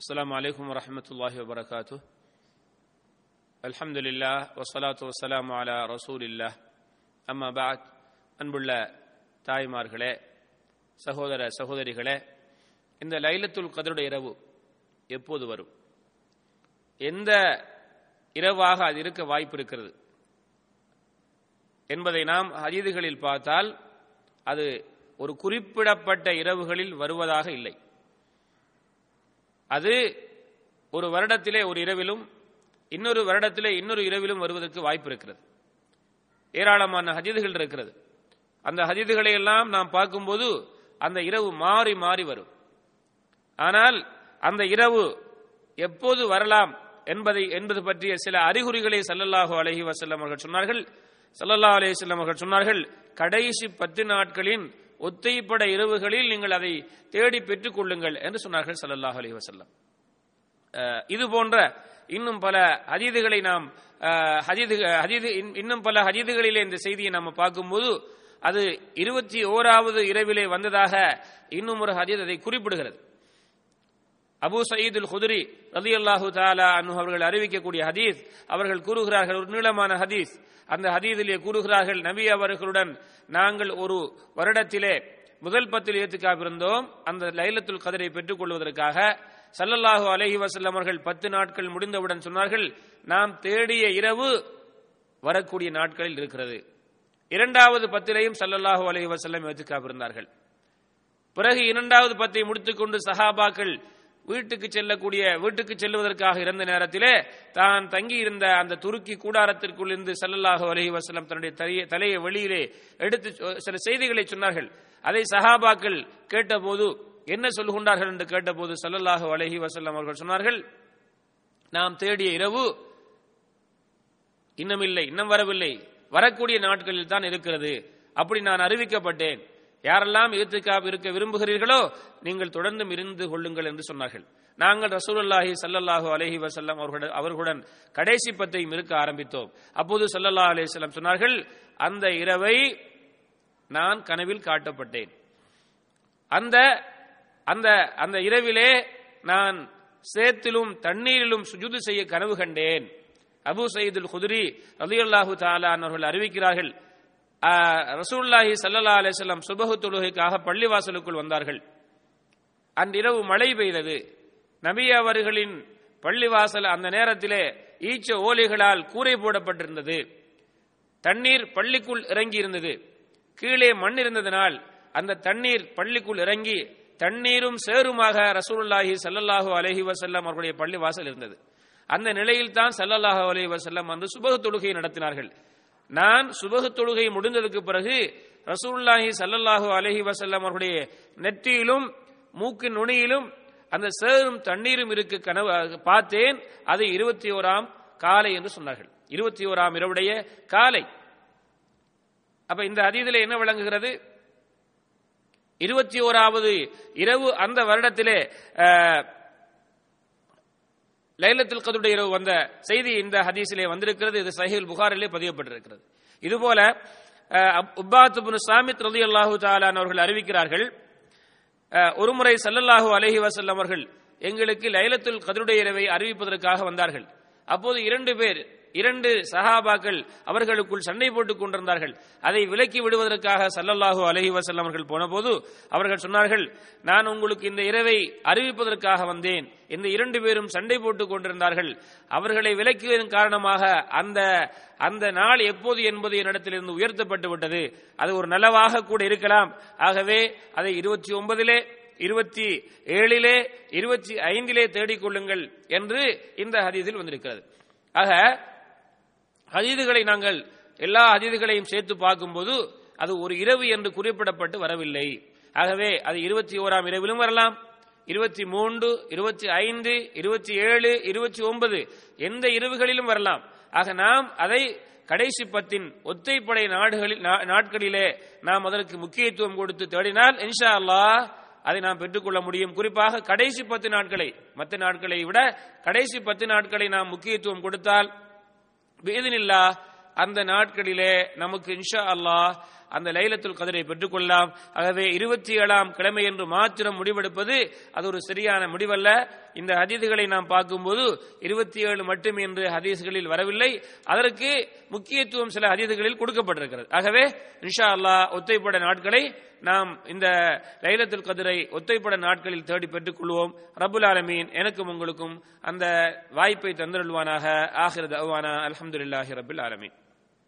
السلام عليكم ورحمة الله وبركاته الحمد لله والصلاة والسلام على رسول الله أما بعد அன்புள்ள தாய்மார்களே சகோதர சகோதரிகளே இந்த லைலத்துல் கதருடைய இரவு எப்போது வரும் எந்த இரவாக அது இருக்க வாய்ப்பு இருக்கிறது என்பதை நாம் ஹதீதுகளில் பார்த்தால் அது ஒரு குறிப்பிடப்பட்ட இரவுகளில் வருவதாக இல்லை அது ஒரு வருடத்திலே ஒரு இரவிலும் இன்னொரு வருடத்திலே இன்னொரு இரவிலும் வருவதற்கு வாய்ப்பு இருக்கிறது. ஏராளமான ஹஜீதுகள் இருக்கிறது. அந்த ஹதீதுகளை எல்லாம் நாம் பார்க்கும்போது அந்த இரவு மாறி மாறி வரும். ஆனால் அந்த இரவு எப்போது வரலாம் என்பதை என்பது பற்றிய சில அறிகுறிகளை சல்லல்லாஹு அலஹி வசல்லம் அவர்கள் சொன்னார்கள். சல்லல்லா அலிஸ்லாம் அவர்கள் சொன்னார்கள் கடைசி பத்து நாட்களின் ஒத்தைப்பட இரவுகளில் நீங்கள் அதை தேடி பெற்றுக் கொள்ளுங்கள் என்று சொன்னார்கள் சல்லாஹ் அலி வசல்லம் இது போன்ற இன்னும் பல ஹதீதுகளை நாம் ஹதீது ஹதீது இன்னும் பல ஹதீதுகளிலே இந்த செய்தியை நாம் பார்க்கும்போது அது இருபத்தி ஓராவது இரவிலே வந்ததாக இன்னும் ஒரு ஹதீத் அதை குறிப்பிடுகிறது. அபு சயீதுல் குதிரி ரலி அல்லாஹு தாலா அனு அவர்கள் அறிவிக்கக்கூடிய ஹதீஸ் அவர்கள் கூறுகிறார்கள் ஒரு நீளமான ஹதீஸ். அந்த ஹதீதிலே கூறுகிறார்கள் நபி அவர்களுடன் நாங்கள் ஒரு வருடத்திலே முதல் பத்தில் ஏத்துக்காவிருந்தோம் அந்த லைலத்துல் கதரை பெற்றுக் கொள்வதற்காக சல்லல்லாஹு அலஹி வசல்லம் அவர்கள் பத்து நாட்கள் முடிந்தவுடன் சொன்னார்கள் நாம் தேடிய இரவு வரக்கூடிய நாட்களில் இருக்கிறது. இரண்டாவது பத்திலையும் சல்லல்லாஹு அலஹி வசல்லம் ஏத்துக்காவிருந்தார்கள் பிறகு இரண்டாவது பத்தை முடித்துக்கொண்டு சஹாபாக்கள் வீட்டுக்கு செல்லக்கூடிய வீட்டுக்கு செல்வதற்காக இருந்த நேரத்திலே தான் தங்கி இருந்த அந்த துருக்கி கூடாரத்திற்குள் இருந்து செல்லல்லாக அலஹி வசலம் தன்னுடைய தலையை வெளியிலே எடுத்து சில செய்திகளை சொன்னார்கள். அதை சஹாபாக்கள் கேட்டபோது என்ன சொல்லுகின்றார்கள் என்று கேட்டபோது சல்லல்லாஹு அலஹி வசல்லம் அவர்கள் சொன்னார்கள் நாம் தேடிய இரவு இன்னும் இல்லை இன்னும் வரவில்லை. வரக்கூடிய நாட்களில் தான் இருக்கிறது. அப்படி நான் அறிவிக்கப்பட்டேன். யாரெல்லாம் ஈத்துக்காப் இருக்க விரும்புகிறீர்களோ நீங்கள் தொடர்ந்து இருந்து கொள்ளுங்கள் என்று சொன்னார்கள். நாங்கள் ரசூலுல்லாஹி சல்லல்லாஹு அலஹி வசல்லம் அவர்களுடன் அவர்களுடன் கடைசி பத்தையும் இருக்க ஆரம்பித்தோம். அப்போது சல்லல்லாஹ் செல்லம் சொன்னார்கள் அந்த இரவை நான் கனவில் காட்டப்பட்டேன். அந்த அந்த அந்த இரவிலே நான் சேத்திலும் தண்ணீரிலும் சுஜுது செய்ய கனவு கண்டேன். அபு சயீதுல் குதிரி ரலியுல்லாஹு தாலான் அவர்கள் அறிவிக்கிறார்கள் ரசூல்லாஹி சல்லா அலிஸ்லாம் சுபகு தொழுகைக்காக பள்ளிவாசலுக்குள் வந்தார்கள். அன்றிரவு மழை பெய்தது. நபி அவர்களின் பள்ளிவாசல் அந்த நேரத்திலே ஈச்ச ஓலைகளால் கூரை போடப்பட்டிருந்தது. தண்ணீர் பள்ளிக்குள் இறங்கி இருந்தது கீழே மண் இருந்ததனால் அந்த தண்ணீர் பள்ளிக்குள் இறங்கி தண்ணீரும் சேருமாக ரசூலுல்லாஹி சல்லல்லாஹு அலஹி வசல்லம் அவர்களுடைய பள்ளிவாசல் இருந்தது. அந்த நிலையில் தான் சல்லல்லாஹு அலஹி வசல்லம் வந்து சுபகு தொழுகையை நடத்தினார்கள். நான் சுபகு தொழுகை முடிந்ததுக்கு பிறகு ரசூல்லாஹி சல்லல்லாஹு அலஹி வசல்லம் அவருடைய நெற்றியிலும் மூக்கு நுனியிலும் அந்த சேரும் தண்ணீரும் இருக்கு கனவு பார்த்தேன். அது இருபத்தி ஓராம் காலை என்று சொன்னார்கள். இருபத்தி ஓராம் இரவுடைய காலை. அப்ப இந்த அதீதில் என்ன விளங்குகிறது? இருபத்தி ஓராவது இரவு அந்த வருடத்திலே லைலத்தில் கதுடைய இரவு வந்த செய்தி இந்த ஹதீஸிலே வந்திருக்கிறது. இது சஹில் புகாரிலே பதியப்பட்டிருக்கிறது. இதுபோல உப்பாத்து சாமித் ரதி அல்லாஹு தாலான் அவர்கள் அறிவிக்கிறார்கள் ஒருமுறை சல்லல்லாஹு அலஹி வசல்லம் அவர்கள் எங்களுக்கு லைலத்துல் கதருடைய இரவை அறிவிப்பதற்காக வந்தார்கள். அப்போது இரண்டு பேர் இரண்டு சஹாபாக்கள் அவர்களுக்குள் சண்டை போட்டுக் கொண்டிருந்தார்கள். அதை விலக்கி விடுவதற்காக சல்லல்லாஹு அலஹி வசல்லம் அவர்கள் போனபோது அவர்கள் சொன்னார்கள் நான் உங்களுக்கு இந்த இரவை அறிவிப்பதற்காக வந்தேன். இந்த இரண்டு பேரும் சண்டை போட்டுக் கொண்டிருந்தார்கள். அவர்களை விலக்கியதன் காரணமாக அந்த அந்த நாள் எப்போது என்பது என்னிடத்திலிருந்து உயர்த்தப்பட்டு விட்டது. அது ஒரு நலவாக கூட இருக்கலாம். ஆகவே அதை இருபத்தி ஒன்பதிலே இருபத்தி ஏழிலே இருபத்தி ஐந்திலே தேடிக்கொள்ளுங்கள் என்று இந்த ஹதீதில் வந்திருக்கிறது. ஆக ஹதீதுகளை நாங்கள் எல்லா ஹதீதுகளையும் சேர்த்து பார்க்கும்போது அது ஒரு இரவு என்று குறிப்பிடப்பட்டு வரவில்லை. ஆகவே அது இருபத்தி ஓராம் இரவிலும் வரலாம். இருபத்தி மூன்று இருபத்தி ஐந்து இருபத்தி ஏழு இருபத்தி ஒன்பது எந்த இரவுகளிலும் வரலாம். ஆக நாம் அதை கடைசி பத்தின் ஒத்தைப்படை நாடுகளில் நாட்களிலே நாம் அதற்கு முக்கியத்துவம் கொடுத்து தேடினால் இன்ஷா அல்லாஹ் அதை நாம் பெற்றுக்கொள்ள முடியும். குறிப்பாக கடைசி பத்து நாட்களை மற்ற நாட்களை விட கடைசி பத்து நாட்களை நாம் முக்கியத்துவம் கொடுத்தால் வேதனில்லா அந்த நாட்களிலே நமக்கு இன்ஷா அல்லாஹ் அந்த லைலத்துல் கதிரை பெற்றுக்கொள்ளலாம். ஆகவே இருபத்தி ஏழாம் கிழமை என்று மாத்திரம் முடிவெடுப்பது அது ஒரு சரியான முடிவல்ல. இந்த ஹதீதுகளை நாம் பார்க்கும்போது இருபத்தி ஏழு மட்டும் என்று ஹதீஸ்களில் வரவில்லை. அதற்கு முக்கியத்துவம் சில ஹதீதுகளில் கொடுக்கப்பட்டிருக்கிறது. ஆகவே இன்ஷா அல்லாஹ் ஒத்தைப்பட நாட்களை நாம் இந்த லைலத்துல் கதிரை ஒத்தைப்பட நாட்களில் தேடி பெற்றுக் கொள்வோம். ரபுல் ஆலமீன் எனக்கும் உங்களுக்கும் அந்த வாய்ப்பை தந்தருள்வானாக. ஆகிறது அவானா அலமதுல்லாஹி ரபுல் ஆலமீன்.